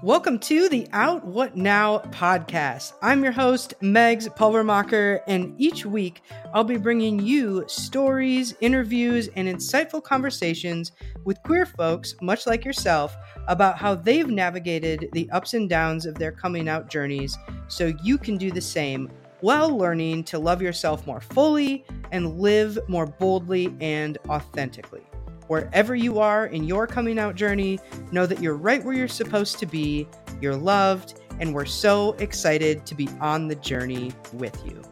Welcome to the Out What Now podcast. I'm your host, Megs Pulvermacher, and each week I'll be bringing you stories, interviews, and insightful conversations with queer folks, much like yourself, about how they've navigated the ups and downs of their coming out journeys so you can do the same while learning to love yourself more fully and live more boldly and authentically. Wherever you are in your coming out journey, know that you're right where you're supposed to be, you're loved, and we're so excited to be on the journey with you.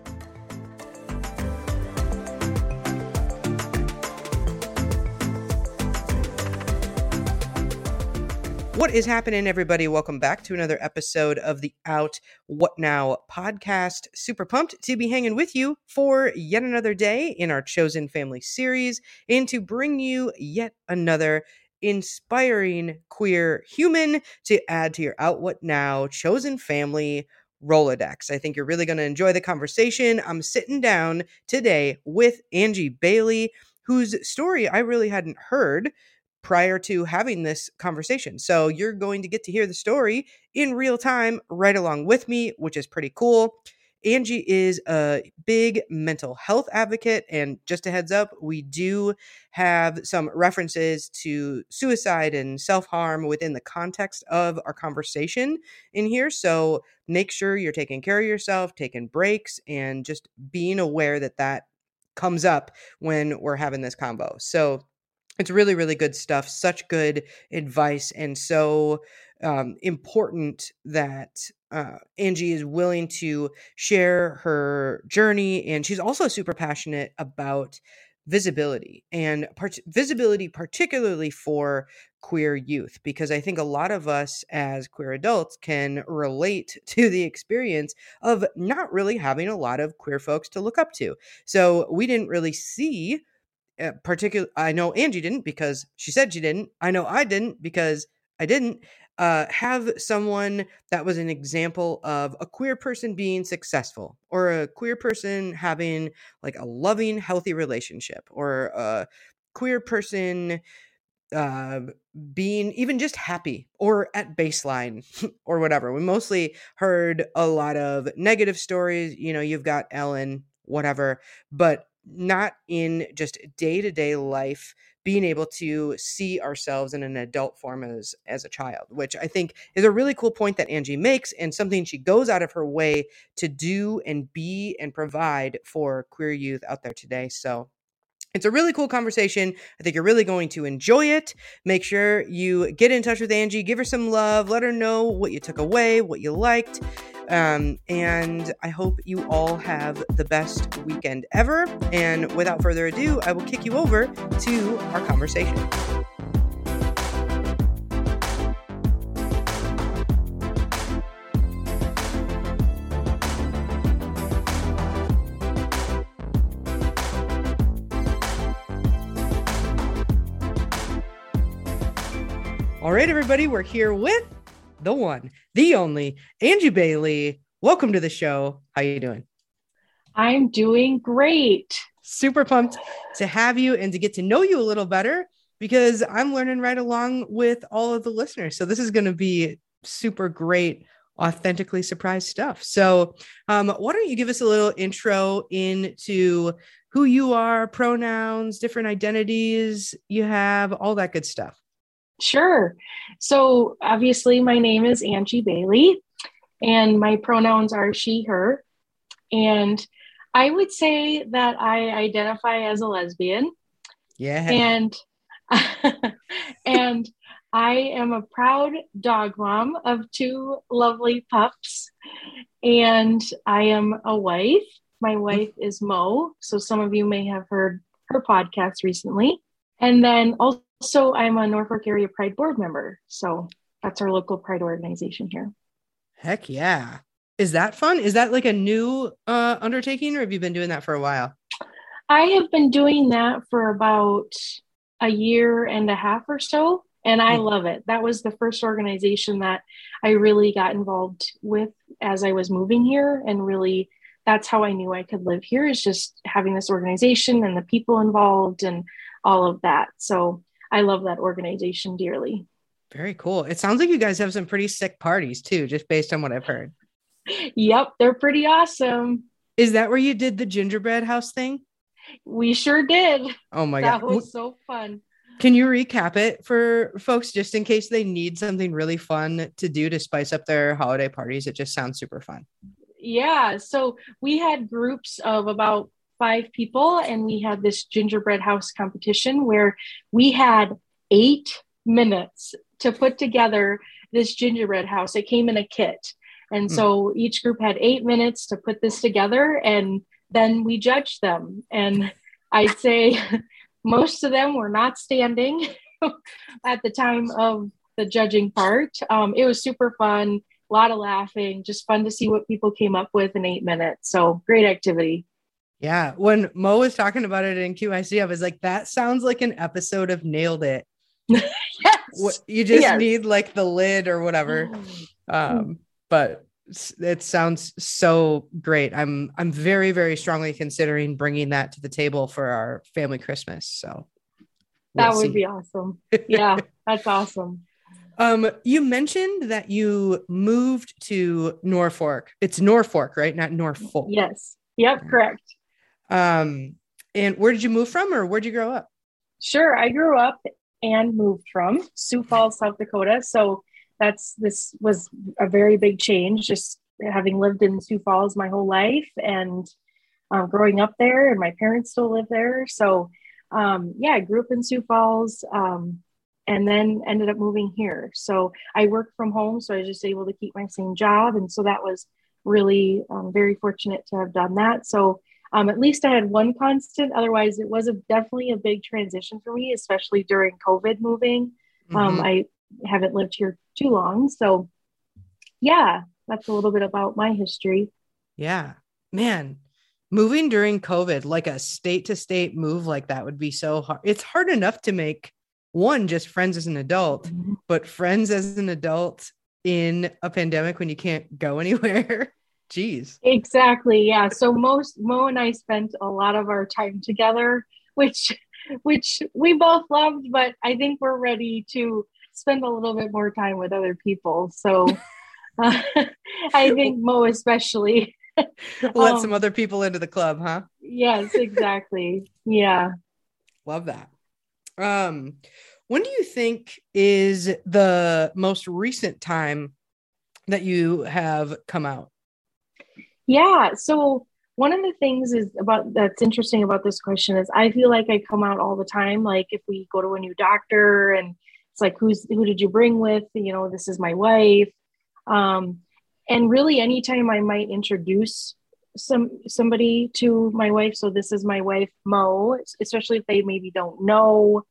What is happening, everybody? Welcome back to another episode of the Out What Now podcast. Super pumped to be hanging with you for yet another day in our Chosen Family series and to bring you yet another inspiring queer human to add to your Out What Now Chosen Family Rolodex. I think you're really going to enjoy the conversation. I'm sitting down today with Angie Bailey, whose story I really hadn't heard prior to having this conversation. So you're going to get to hear the story in real time right along with me, which is pretty cool. Angie is a big mental health advocate. And just a heads up, we do have some references to suicide and self harm within the context of our conversation in here. So make sure you're taking care of yourself, taking breaks, and just being aware that that comes up when we're having this convo. So it's really really good stuff such good advice and so um, important that uh, angie is willing to share her journey and she's also super passionate about visibility and part- visibility particularly for queer youth because i think a lot of us as queer adults can relate to the experience of not really having a lot of queer folks to look up to. So we didn't really see uh, particular i know angie didn't because she said she didn't. I know i didn't because i didn't uh, have someone that was an example of a queer person being successful or a queer person having like a loving healthy relationship or a queer person uh, being even just happy or at baseline or whatever. We mostly heard a lot of negative stories you know you've got ellen whatever but not in just day to day life being able to see ourselves in an adult form as as a child which i think is a really cool point that angie makes and something she goes out of her way to do and be and provide for queer youth out there today so it's a really cool conversation. I think you're really going to enjoy it. Make sure you get in touch with Angie, give her some love, let her know what you took away, what you liked, um, and I hope you all have the best weekend ever. And without further ado, I will kick you over to our conversation. All right, everybody, we're here with the one, the only Angie Bailey. Welcome to the show. How you doing? I'm doing great. Super pumped to have you and to get to know you a little better because I'm learning right along with all of the listeners. So this is going to be super great, authentically surprised stuff. So um, why don't you give us a little intro into who you are, pronouns, different identities you have, all that good stuff. Sure. So obviously, my name is Angie Bailey, and my pronouns are she, her. And I would say that I identify as a lesbian. Yeah. And and I am a proud dog mom of two lovely pups. And I am a wife. My wife is Mo. So some of you may have heard her podcast recently. And then also also, I'm a Norfolk Area Pride Board member. So that's our local Pride organization here. Heck yeah. Is that fun? Is that like a new uh, undertaking or have you been doing that for a while? I have been doing that for about a year and a half or so. And I hmm. love it. That was the first organization that I really got involved with as I was moving here. And really, that's how I knew I could live here is just having this organization and the people involved and all of that. So I love that organization dearly. Very cool. It sounds like you guys have some pretty sick parties too, just based on what I've heard. Yep, they're pretty awesome. Is that where you did the gingerbread house thing? We sure did. Oh my that god. That was so fun. Can you recap it for folks just in case they need something really fun to do to spice up their holiday parties? It just sounds super fun. Yeah, so we had groups of about five people, and we had this gingerbread house competition where we had eight minutes to put together this gingerbread house. It came in a kit. And so each group had eight minutes to put this together, and then we judged them. And I'd say most of them were not standing at the time of the judging part. Um, it was super fun, a lot of laughing, just fun to see what people came up with in eight minutes. So great activity. Yeah. When Mo was talking about it in QIC, I was like, that sounds like an episode of Nailed It. yes. What, you just Yes. need like the lid or whatever. Um, but it sounds so great. I'm I'm very very strongly considering bringing that to the table for our family Christmas. So that we'll would see. be awesome. Yeah, that's awesome. Um, you mentioned that you moved to Norfolk. It's Norfolk, right? Not Norfolk. Yes. Yep, correct. Um, and where did you move from, or where'd you grow up? Sure. I grew up and moved from Sioux Falls, South Dakota. So that's this was a very big change, just having lived in Sioux Falls my whole life and um, growing up there, and my parents still live there. So um, yeah, I grew up in Sioux Falls. Um, and then ended up moving here. So I work from home, so I was just able to keep my same job, and so that was really um, very fortunate to have done that. So um, at least I had one constant. Otherwise, it was a, definitely a big transition for me, especially during COVID moving. Um, Mhm. I haven't lived here too long. So, yeah, that's a little bit about my history. yeah, man, moving during COVID, like a state to state move like that would be so hard. It's hard enough to make one just friends as an adult, but friends as an adult in a pandemic when you can't go anywhere. Jeez. Exactly. Yeah. So most Mo and I spent a lot of our time together, which which we both loved, but I think we're ready to spend a little bit more time with other people. So uh, I think Mo especially. Let Um, some other people into the club, huh? Yes, exactly. Yeah. Love that. Um, when do you think is the most recent time that you have come out? Yeah. So one of the things is about that's interesting about this question is I feel like I come out all the time. Like if we go to a new doctor and it's like who's who did you bring with? You know, this is my wife. Um, and really anytime I might introduce some somebody to my wife, so this is my wife Mo, especially if they maybe don't know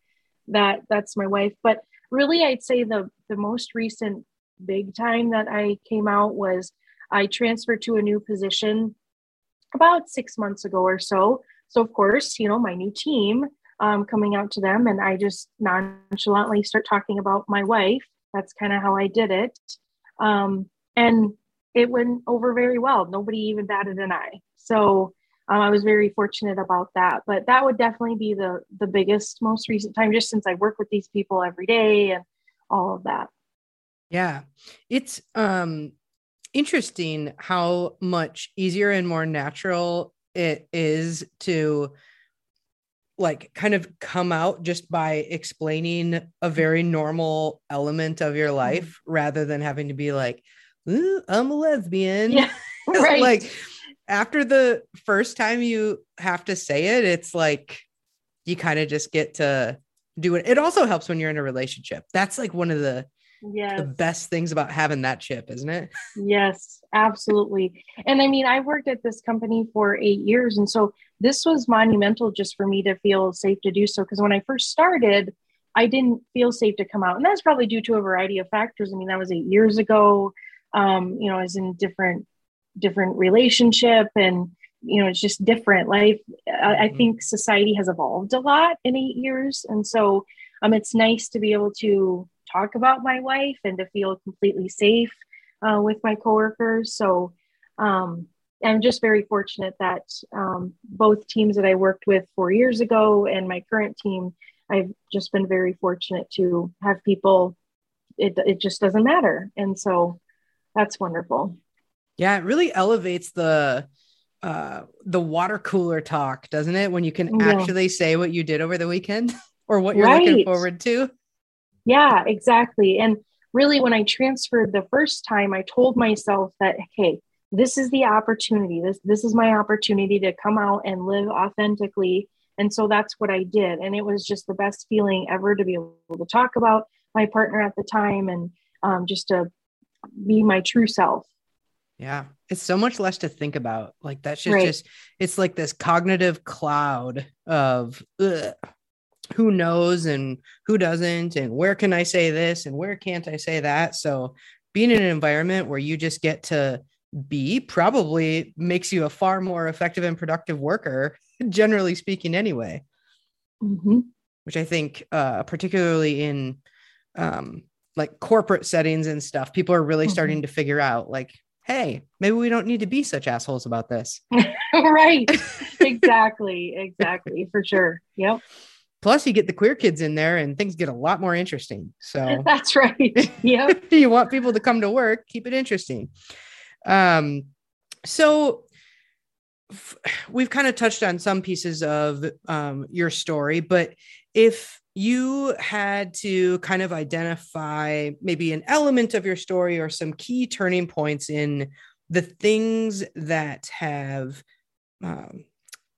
that that's my wife. But really I'd say the the most recent big time that I came out was I transferred to a new position about six months ago or so. So, of course, you know, my new team um, coming out to them, and I just nonchalantly start talking about my wife. That's kind of how I did it. Um, and it went over very well. Nobody even batted an eye. So, um, I was very fortunate about that. But that would definitely be the the biggest, most recent time, just since I work with these people every day and all of that. Yeah. It's um interesting how much easier and more natural it is to like kind of come out just by explaining a very normal element of your mm-hmm. life rather than having to be like "Ooh, I'm a lesbian. Yeah, right. like after the first time you have to say it, it's like you kind of just get to do it. It also helps when you're in a relationship. That's like one of the yes. the best things about having that chip, isn't it? Yes, absolutely. And I mean, I worked at this company for eight years. And so this was monumental just for me to feel safe to do so. Because when I first started, I didn't feel safe to come out. And that's probably due to a variety of factors. I mean, that was eight years ago. Um, you know, I was in different, different relationship and, you know, it's just different life. I, I Mhm. think society has evolved a lot in eight years. And so um, it's nice to be able to talk about my wife and to feel completely safe uh, with my coworkers. So um, I'm just very fortunate that um, both teams that I worked with four years ago and my current team, I've just been very fortunate to have people it, it just doesn't matter. And so that's wonderful. Yeah, it really elevates the uh the water cooler talk, doesn't it? When you can yeah. actually say what you did over the weekend or what you're right. looking forward to. Yeah, exactly. And really when I transferred the first time, I told myself that hey, this is the opportunity. This this is my opportunity to come out and live authentically. And so that's what I did. And it was just the best feeling ever to be able to talk about my partner at the time and um, just to be my true self. Yeah. It's so much less to think about. Like that's just, right. just it's like this cognitive cloud of ugh, who knows and who doesn't, and where can I say this and where can't I say that. So being in an environment where you just get to be probably makes you a far more effective and productive worker, generally speaking, anyway. Mm-hmm. Which I think, uh, particularly in um, like corporate settings and stuff, people are really mm-hmm. starting to figure out like, hey, maybe we don't need to be such assholes about this. right. exactly. Exactly. For sure. Yep. Plus, you get the queer kids in there and things get a lot more interesting. So that's right. Yeah. you want people to come to work, keep it interesting. Um, so f- we've kind of touched on some pieces of um, your story, but if you had to kind of identify maybe an element of your story or some key turning points in the things that have um,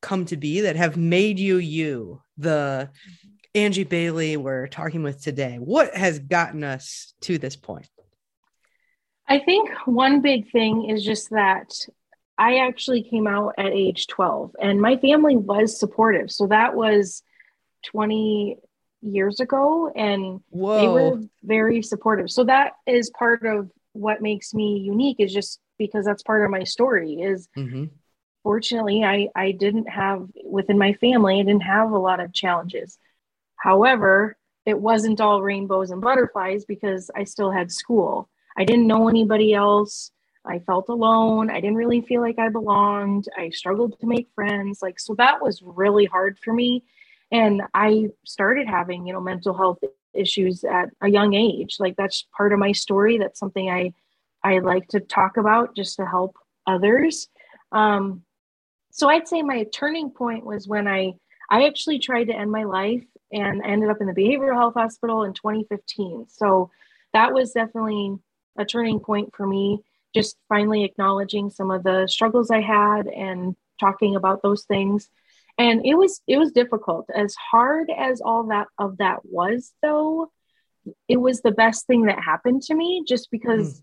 come to be that have made you you the angie bailey we're talking with today what has gotten us to this point i think one big thing is just that i actually came out at age 12 and my family was supportive so that was 20 years ago and Whoa. they were very supportive. So that is part of what makes me unique is just because that's part of my story is mm-hmm. Fortunately I I didn't have within my family I didn't have a lot of challenges. However, it wasn't all rainbows and butterflies because I still had school. I didn't know anybody else. I felt alone. I didn't really feel like I belonged. I struggled to make friends. Like, so that was really hard for me and i started having you know mental health issues at a young age like that's part of my story that's something i i like to talk about just to help others um so i'd say my turning point was when i i actually tried to end my life and ended up in the behavioral health hospital in 2015 so that was definitely a turning point for me just finally acknowledging some of the struggles i had and talking about those things. And it was it was difficult. As hard as all that of that was though it was the best thing that happened to me just because mm.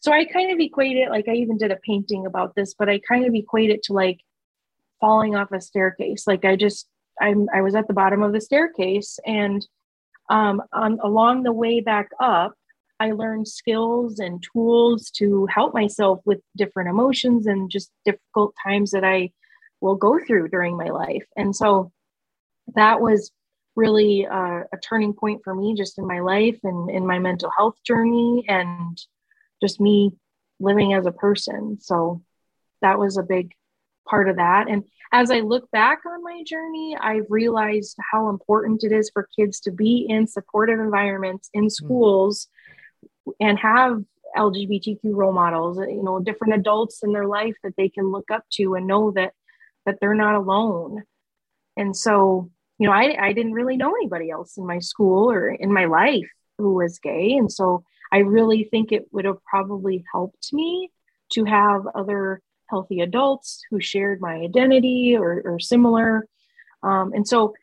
so i kind of equate it like i even did a painting about this but i kind of equate it to like falling off a staircase like i just i'm i was at the bottom of the staircase and um on along the way back up i learned skills and tools to help myself with different emotions and just difficult times that i will go through during my life. And so that was really uh, a turning point for me just in my life and in my mental health journey and just me living as a person. So that was a big part of that. And as I look back on my journey, I've realized how important it is for kids to be in supportive environments in hmm. schools mm. and have LGBTQ role models, you know, different adults in their life that they can look up to and know that that they're not alone. And so, you know, I, I didn't really know anybody else in my school or in my life who was gay. And so I really think it would have probably helped me to have other healthy adults who shared my identity or, or similar. Um, and so,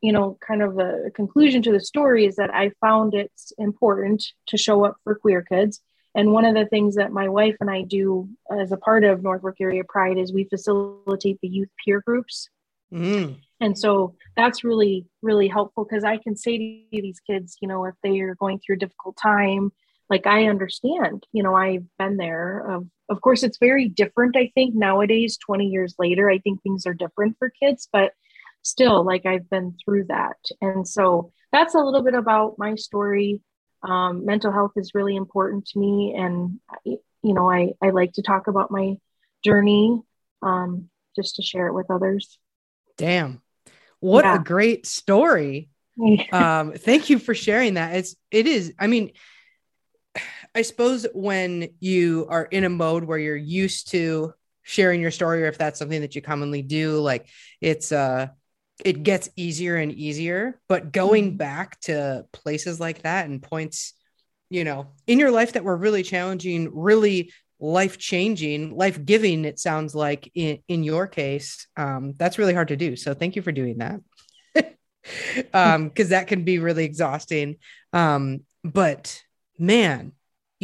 you know, kind of a conclusion to the story is that I found it's important to show up for queer kids and one of the things that my wife and I do as a part of Norfolk Area Pride is we facilitate the youth peer groups. Mm. And so that's really, really helpful because I can say to these kids, you know, if they are going through a difficult time, like I understand, you know, I've been there. Of, of course, it's very different, I think, nowadays, 20 years later. I think things are different for kids, but still, like I've been through that. And so that's a little bit about my story um, mental health is really important to me and you know i, I like to talk about my journey um, just to share it with others damn what yeah. a great story um, thank you for sharing that. It's it is. I mean, I suppose when you are in a mode where you're used to sharing your story, or if that's something that you commonly do, like it's uh it gets easier and easier. But going mm-hmm. back to places like that and points, you know, in your life that were really challenging, really life changing, life giving, it sounds like in, in your case, um, that's really hard to do. So thank you for doing that. um, because that can be really exhausting. Um, but man,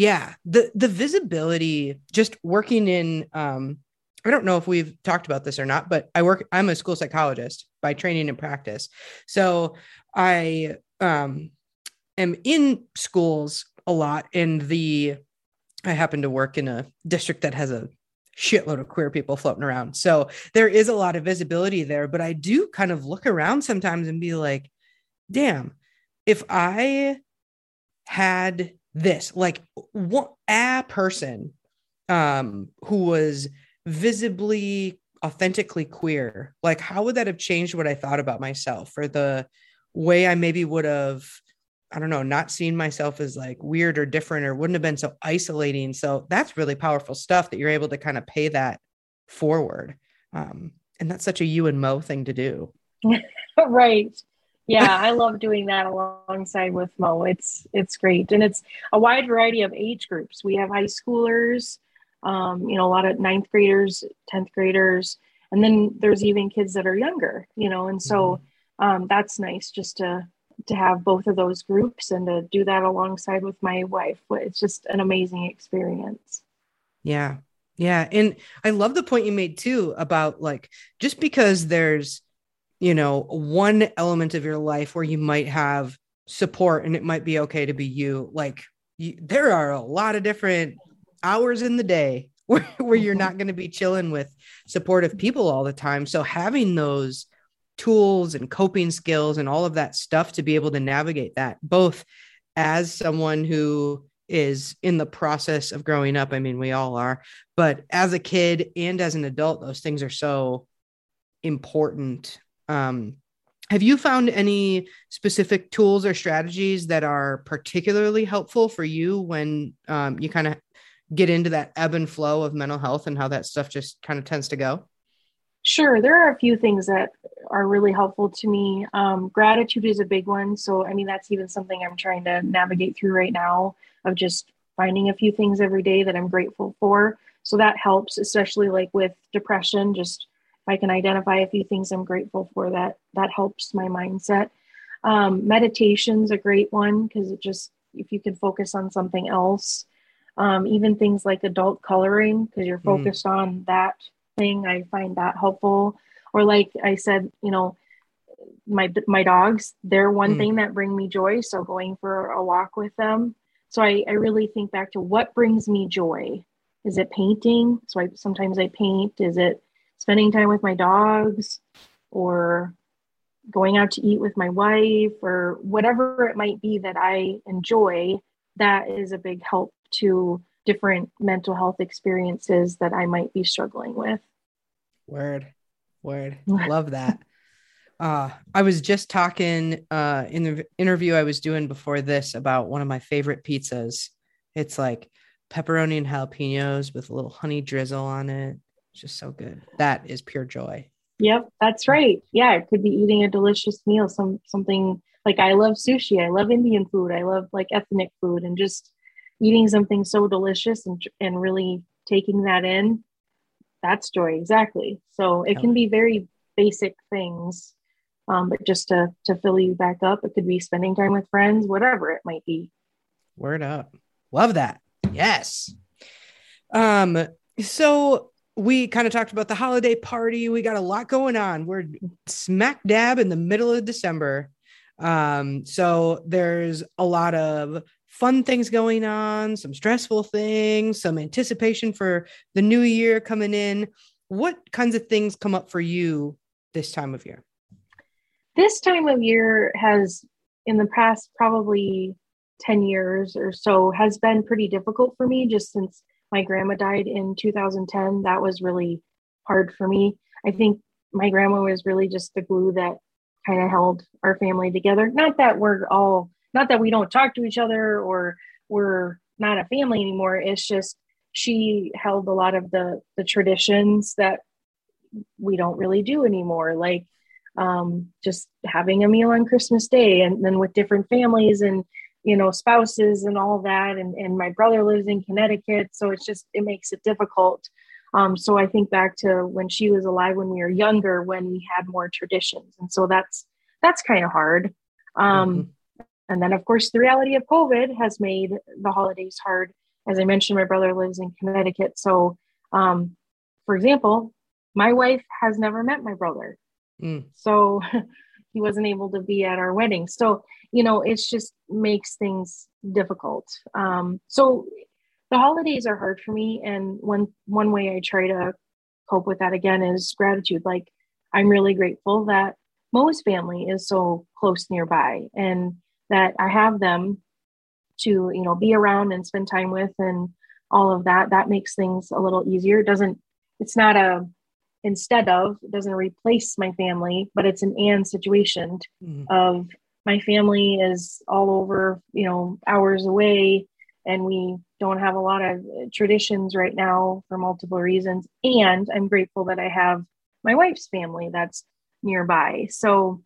yeah, the the visibility just working in um I don't know if we've talked about this or not, but I work, I'm a school psychologist by training and practice. So I um, am in schools a lot. And the, I happen to work in a district that has a shitload of queer people floating around. So there is a lot of visibility there, but I do kind of look around sometimes and be like, damn, if I had this, like one, a person um, who was visibly authentically queer like how would that have changed what i thought about myself or the way i maybe would have i don't know not seen myself as like weird or different or wouldn't have been so isolating? So that's really powerful stuff that you're able to kind of pay that forward um, and that's such a you and mo thing to do. Right yeah i love doing that alongside with mo it's it's great and it's a wide variety of age groups we have high schoolers um, you know, a lot of ninth graders, 10th graders, and then there's even kids that are younger, you know, and so mm-hmm. um, that's nice just to to have both of those groups and to do that alongside with my wife. It's just an amazing experience. Yeah. Yeah. And I love the point you made too about like just because there's, you know, one element of your life where you might have support and it might be okay to be you, like you, there are a lot of different hours in the day where, where you're mm-hmm. not going to be chilling with supportive people all the time. So having those tools and coping skills and all of that stuff to be able to navigate that, both as someone who is in the process of growing up. I mean, we all are, but as a kid and as an adult, those things are so important. Um, have you found any specific tools or strategies that are particularly helpful for you when um, you kind of get into that ebb and flow of mental health and how that stuff just kind of tends to go? Sure. There are a few things that are really helpful to me. Um, gratitude is a big one. So, I mean, that's even something I'm trying to navigate through right now of just finding a few things every day that I'm grateful for. So that helps, especially like with depression. Just I can identify a few things I'm grateful for, that that helps my mindset. Um, meditation's a great one because it just if you can focus on something else um, even things like adult coloring because you're mm. focused mm. on that thing i find that helpful or like i said you know my my dogs they're one mm. thing that bring me joy so going for a walk with them so I, I really think back to what brings me joy is it painting so i sometimes i paint is it spending time with my dogs or going out to eat with my wife or whatever it might be that i enjoy that is a big help to different mental health experiences that I might be struggling with. Word, word. Love that. Uh, I was just talking uh, in the interview I was doing before this about one of my favorite pizzas. It's like pepperoni and jalapenos with a little honey drizzle on it. It's just so good. That is pure joy. Yep, that's right. Yeah, it could be eating a delicious meal, some something like I love sushi. I love Indian food. I love like ethnic food, and just eating something so delicious and, and really taking that in that's joy exactly so it can be very basic things um, but just to to fill you back up it could be spending time with friends whatever it might be word up love that yes um so we kind of talked about the holiday party we got a lot going on we're smack dab in the middle of december um so there's a lot of fun things going on, some stressful things, some anticipation for the new year coming in. What kinds of things come up for you this time of year? This time of year has, in the past probably 10 years or so, has been pretty difficult for me just since my grandma died in 2010. That was really hard for me. I think my grandma was really just the glue that kind of held our family together. Not that we're all, not that we don't talk to each other or we're not a family anymore. It's just she held a lot of the the traditions that we don't really do anymore, like um, just having a meal on Christmas Day, and then with different families and you know spouses and all that. And and my brother lives in Connecticut, so it's just it makes it difficult. Um, so I think back to when she was alive when we were younger, when we had more traditions, and so that's that's kind of hard. Um, mm-hmm. And then, of course, the reality of COVID has made the holidays hard. As I mentioned, my brother lives in Connecticut. So, um, for example, my wife has never met my brother. Mm. So he wasn't able to be at our wedding. So, you know, it's just makes things difficult. Um, so the holidays are hard for me. And one, one way I try to cope with that again is gratitude. Like I'm really grateful that Mo's family is so close nearby and that I have them to, you know, be around and spend time with and all of that. That makes things a little easier. It doesn't, it's not a, instead of, it doesn't replace my family, but it's an and situation mm-hmm. of my family is all over, you know, hours away and we don't have a lot of traditions right now for multiple reasons. And I'm grateful that I have my wife's family that's nearby. So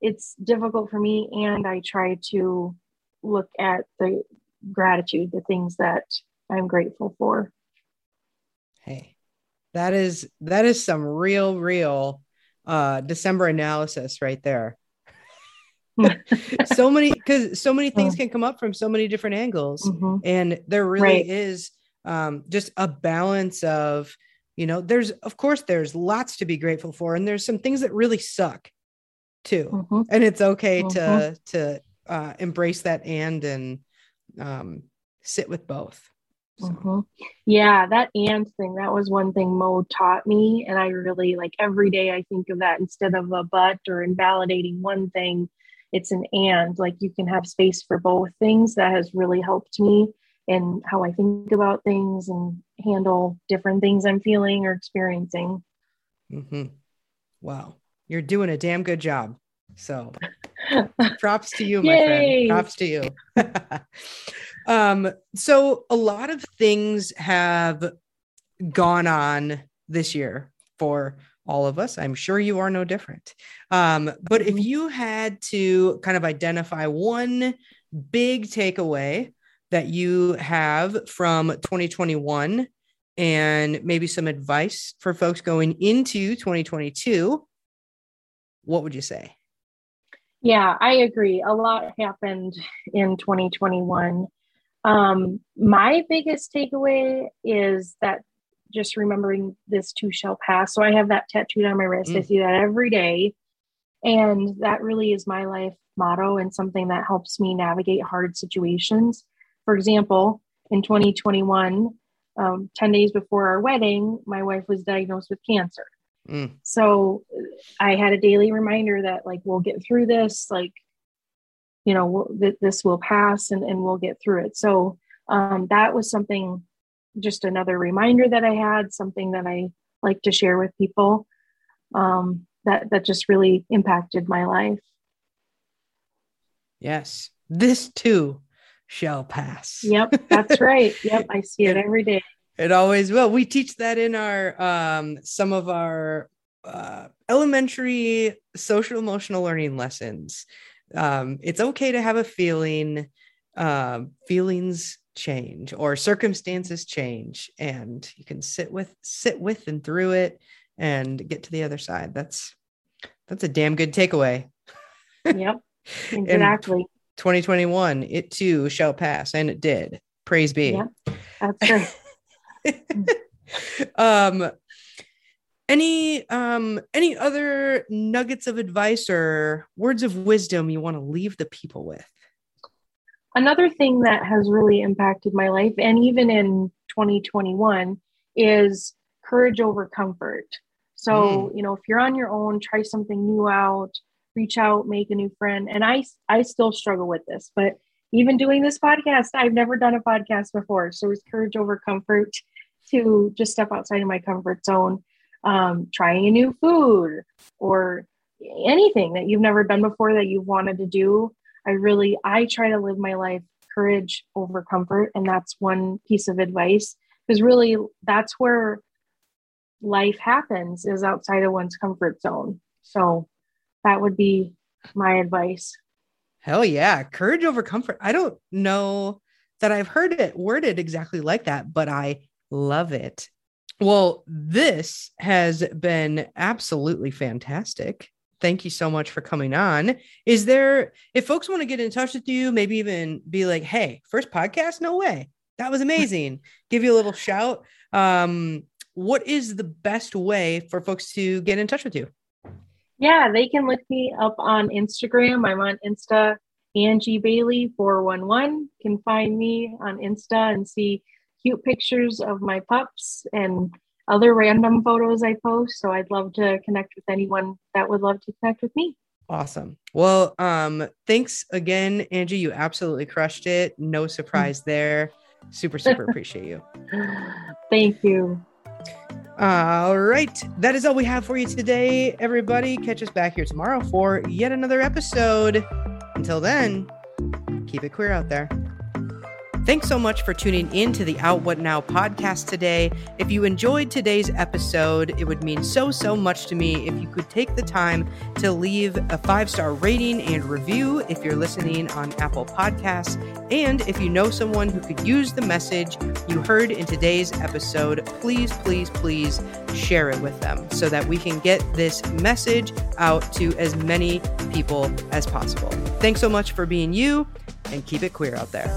it's difficult for me and I try to look at the gratitude, the things that I'm grateful for. Hey, that is that is some real, real uh December analysis right there. so many because so many things can come up from so many different angles mm-hmm. and there really right. is um just a balance of you know there's of course there's lots to be grateful for and there's some things that really suck too mm-hmm. and it's okay mm-hmm. to to uh, embrace that and and um, sit with both so. mm-hmm. yeah that and thing that was one thing mo taught me and i really like every day i think of that instead of a but or invalidating one thing it's an and like you can have space for both things that has really helped me in how I think about things and handle different things I'm feeling or experiencing. Mm-hmm. Wow. You're doing a damn good job. So props to you, my Yay. friend. Props to you. um, so a lot of things have gone on this year for all of us. I'm sure you are no different. Um, but if mm-hmm. you had to kind of identify one big takeaway that you have from 2021 and maybe some advice for folks going into 2022, what would you say? Yeah, I agree. A lot happened in 2021. Um, my biggest takeaway is that just remembering this too shall pass. So I have that tattooed on my wrist. Mm. I see that every day. And that really is my life motto and something that helps me navigate hard situations. For example, in 2021, um, 10 days before our wedding, my wife was diagnosed with cancer. Mm. So I had a daily reminder that, like, we'll get through this, like, you know, we'll, th- this will pass and, and we'll get through it. So um, that was something, just another reminder that I had, something that I like to share with people um, that, that just really impacted my life. Yes. This too shall pass. Yep, that's right. Yep, I see it, it every day. It always will. We teach that in our um some of our uh, elementary social emotional learning lessons. Um, it's okay to have a feeling. Um, feelings change or circumstances change, and you can sit with sit with and through it and get to the other side. That's that's a damn good takeaway. Yep, exactly. 2021, it too shall pass, and it did. Praise be. Yeah, that's right. um, any um any other nuggets of advice or words of wisdom you want to leave the people with? Another thing that has really impacted my life, and even in 2021, is courage over comfort. So, mm. you know, if you're on your own, try something new out reach out, make a new friend. And I I still struggle with this, but even doing this podcast, I've never done a podcast before. So it's courage over comfort to just step outside of my comfort zone, um, trying a new food or anything that you've never done before that you've wanted to do. I really, I try to live my life courage over comfort. And that's one piece of advice because really that's where life happens is outside of one's comfort zone. So that would be my advice. Hell yeah. Courage over comfort. I don't know that I've heard it worded exactly like that, but I love it. Well, this has been absolutely fantastic. Thank you so much for coming on. Is there, if folks want to get in touch with you, maybe even be like, hey, first podcast? No way. That was amazing. Give you a little shout. Um, what is the best way for folks to get in touch with you? Yeah, they can look me up on Instagram. I'm on Insta, Angie Bailey 411. Can find me on Insta and see cute pictures of my pups and other random photos I post. So I'd love to connect with anyone that would love to connect with me. Awesome. Well, um, thanks again, Angie. You absolutely crushed it. No surprise there. Super, super appreciate you. Thank you. All right. That is all we have for you today, everybody. Catch us back here tomorrow for yet another episode. Until then, keep it queer out there. Thanks so much for tuning in to the Out What Now podcast today. If you enjoyed today's episode, it would mean so, so much to me if you could take the time to leave a five star rating and review if you're listening on Apple Podcasts. And if you know someone who could use the message you heard in today's episode, please, please, please share it with them so that we can get this message out to as many people as possible. Thanks so much for being you and keep it queer out there.